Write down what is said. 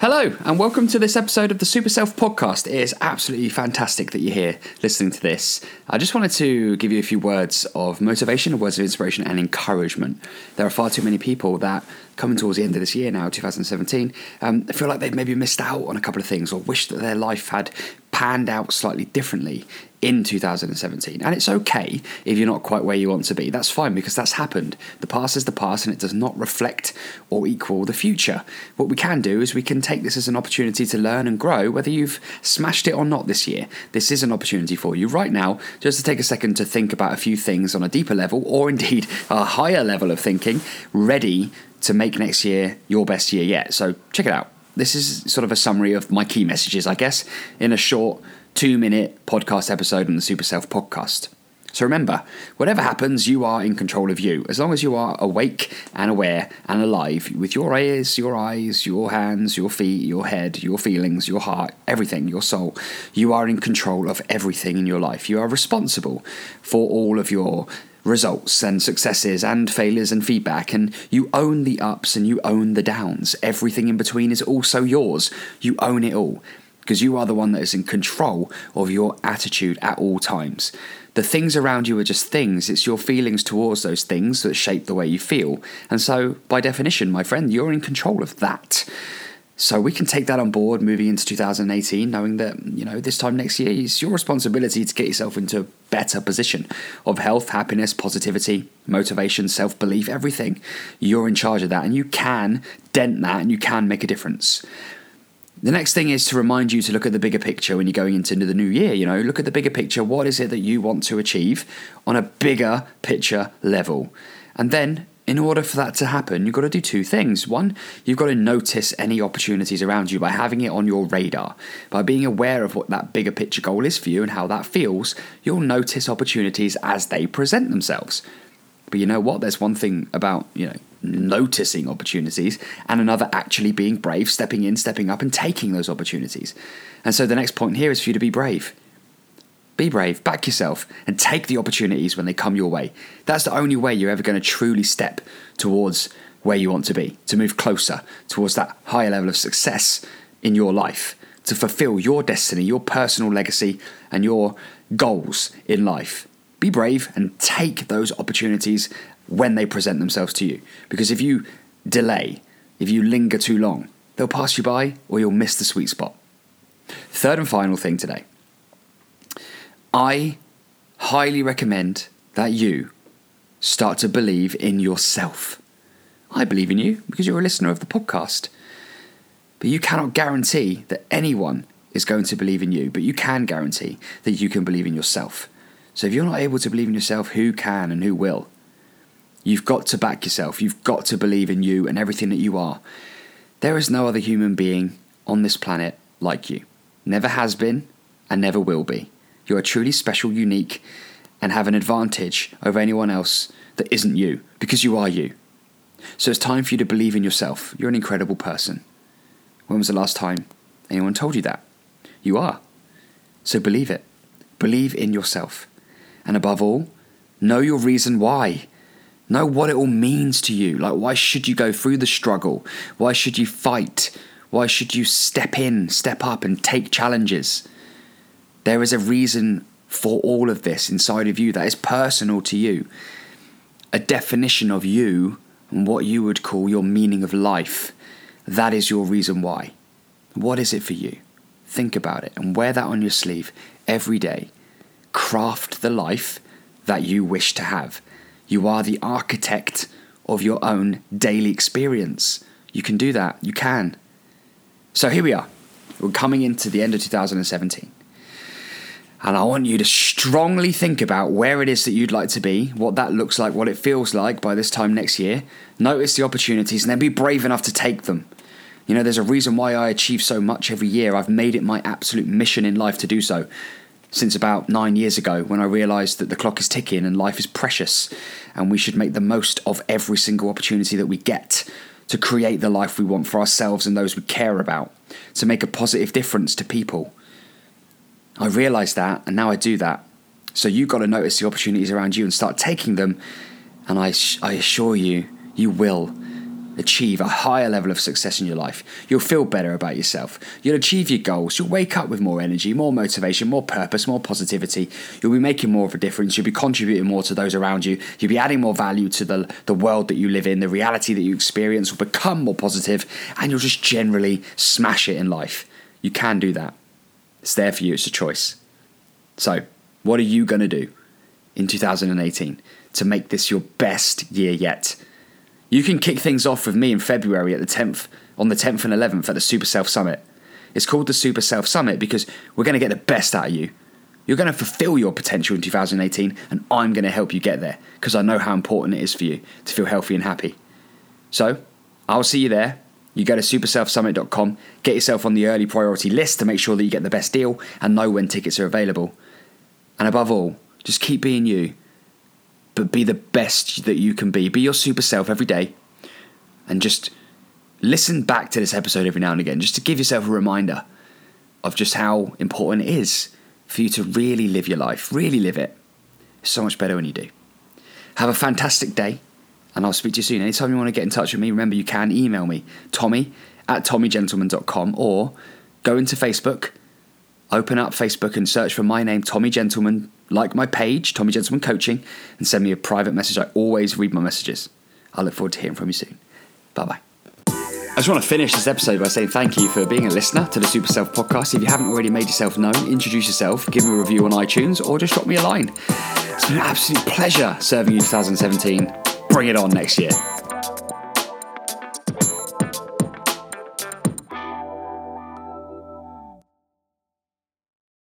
Hello, and welcome to this episode of the Super Self Podcast. It is absolutely fantastic that you're here listening to this. I just wanted to give you a few words of motivation, words of inspiration, and encouragement. There are far too many people that coming towards the end of this year now, 2017, um, feel like they've maybe missed out on a couple of things or wish that their life had panned out slightly differently in 2017. And it's okay if you're not quite where you want to be. That's fine because that's happened. The past is the past and it does not reflect or equal the future. What we can do is we can take this as an opportunity to learn and grow, whether you've smashed it or not this year. This is an opportunity for you right now just to take a second to think about a few things on a deeper level or indeed a higher level of thinking, ready to make next year your best year yet. So check it out. This is sort of a summary of my key messages, I guess, in a short two minute podcast episode on the Super Self podcast. So remember, whatever happens, you are in control of you. As long as you are awake and aware and alive with your ears, your eyes, your hands, your feet, your head, your feelings, your heart, everything, your soul, you are in control of everything in your life. You are responsible for all of your results and successes and failures and feedback, and you own the ups and you own the downs. Everything in between is also yours. You own it all because you are the one that is in control of your attitude at all times. The things around you are just things, it's your feelings towards those things that shape the way you feel. And so, by definition, my friend, you're in control of that. So we can take that on board moving into 2018, knowing that, you know, this time next year, it's your responsibility to get yourself into a better position of health, happiness, positivity, motivation, self belief, everything. You're in charge of that and you can dent that and you can make a difference. The next thing is to remind you to look at the bigger picture when you're going into the new year. You know, look at the bigger picture. What is it that you want to achieve on a bigger picture level? And then, in order for that to happen, you've got to do two things. One, you've got to notice any opportunities around you by having it on your radar. By being aware of what that bigger picture goal is for you and how that feels, you'll notice opportunities as they present themselves. But you know what? There's one thing about, you know, noticing opportunities and another actually being brave, stepping in, stepping up, and taking those opportunities. And so the next point here is for you to be brave. Be brave, back yourself, and take the opportunities when they come your way. That's the only way you're ever going to truly step towards where you want to be, to move closer towards that higher level of success in your life, to fulfill your destiny, your personal legacy, and your goals in life. Be brave and take those opportunities when they present themselves to you. Because if you delay, if you linger too long, they'll pass you by or you'll miss the sweet spot. Third and final thing today I highly recommend that you start to believe in yourself. I believe in you because you're a listener of the podcast. But you cannot guarantee that anyone is going to believe in you, but you can guarantee that you can believe in yourself. So if you're not able to believe in yourself, who can and who will? You've got to back yourself. You've got to believe in you and everything that you are. There is no other human being on this planet like you. Never has been and never will be. You are truly special, unique, and have an advantage over anyone else that isn't you because you are you. So it's time for you to believe in yourself. You're an incredible person. When was the last time anyone told you that? You are. So believe it. Believe in yourself. And above all, know your reason why. Know what it all means to you. Like, why should you go through the struggle? Why should you fight? Why should you step in, step up, and take challenges? There is a reason for all of this inside of you that is personal to you. A definition of you and what you would call your meaning of life. That is your reason why. What is it for you? Think about it and wear that on your sleeve every day craft the life that you wish to have. You are the architect of your own daily experience. You can do that. You can. So here we are. We're coming into the end of 2017. And I want you to strongly think about where it is that you'd like to be, what that looks like, what it feels like by this time next year. Notice the opportunities and then be brave enough to take them. You know, there's a reason why I achieve so much every year. I've made it my absolute mission in life to do so since about nine years ago when I realised that the clock is ticking and life is precious and we should make the most of every single opportunity that we get to create the life we want for ourselves and those we care about, to make a positive difference to people. I realised that and now I do that. So you've got to notice the opportunities around you and start taking them. And I, I assure you, you will. achieve a higher level of success in your life. You'll feel better about yourself. You'll achieve your goals. You'll wake up with more energy, more motivation, more purpose, more positivity. You'll be making more of a difference. You'll be contributing more to those around you. You'll be adding more value to the, the world that you live in. The reality that you experience will become more positive, and you'll just generally smash it in life. You can do that. It's there for you, it's a choice. So, what are you going to do in 2018 to make this your best year yet? You can kick things off with me in February at the 10th, on the 10th and 11th at the Super Self Summit. It's called the Super Self Summit because we're going to get the best out of you. You're going to fulfill your potential in 2018, and I'm going to help you get there because I know how important it is for you to feel healthy and happy. So, I'll see you there. You go to superselfsummit.com, get yourself on the early priority list to make sure that you get the best deal and know when tickets are available. And above all, just keep being you, but be the best that you can be. Be your super self every day and just listen back to this episode every now and again just to give yourself a reminder of just how important it is for you to really live your life, really live it. It's so much better when you do. Have a fantastic day and I'll speak to you soon. Anytime you want to get in touch with me, remember you can email me, tommy at tommygentleman.com, or go into Facebook, open up Facebook and search for my name, Tommy Gentleman, like my page, Tommy Gentleman Coaching, and send me a private message. I always read my messages. I look forward to hearing from you soon. Bye bye. I just want to finish this episode by saying thank you for being a listener to the Super Self podcast. If you haven't already made yourself known, introduce yourself, give me a review on iTunes, or just drop me a line. It's been an absolute pleasure serving you 2017 bring it on next year.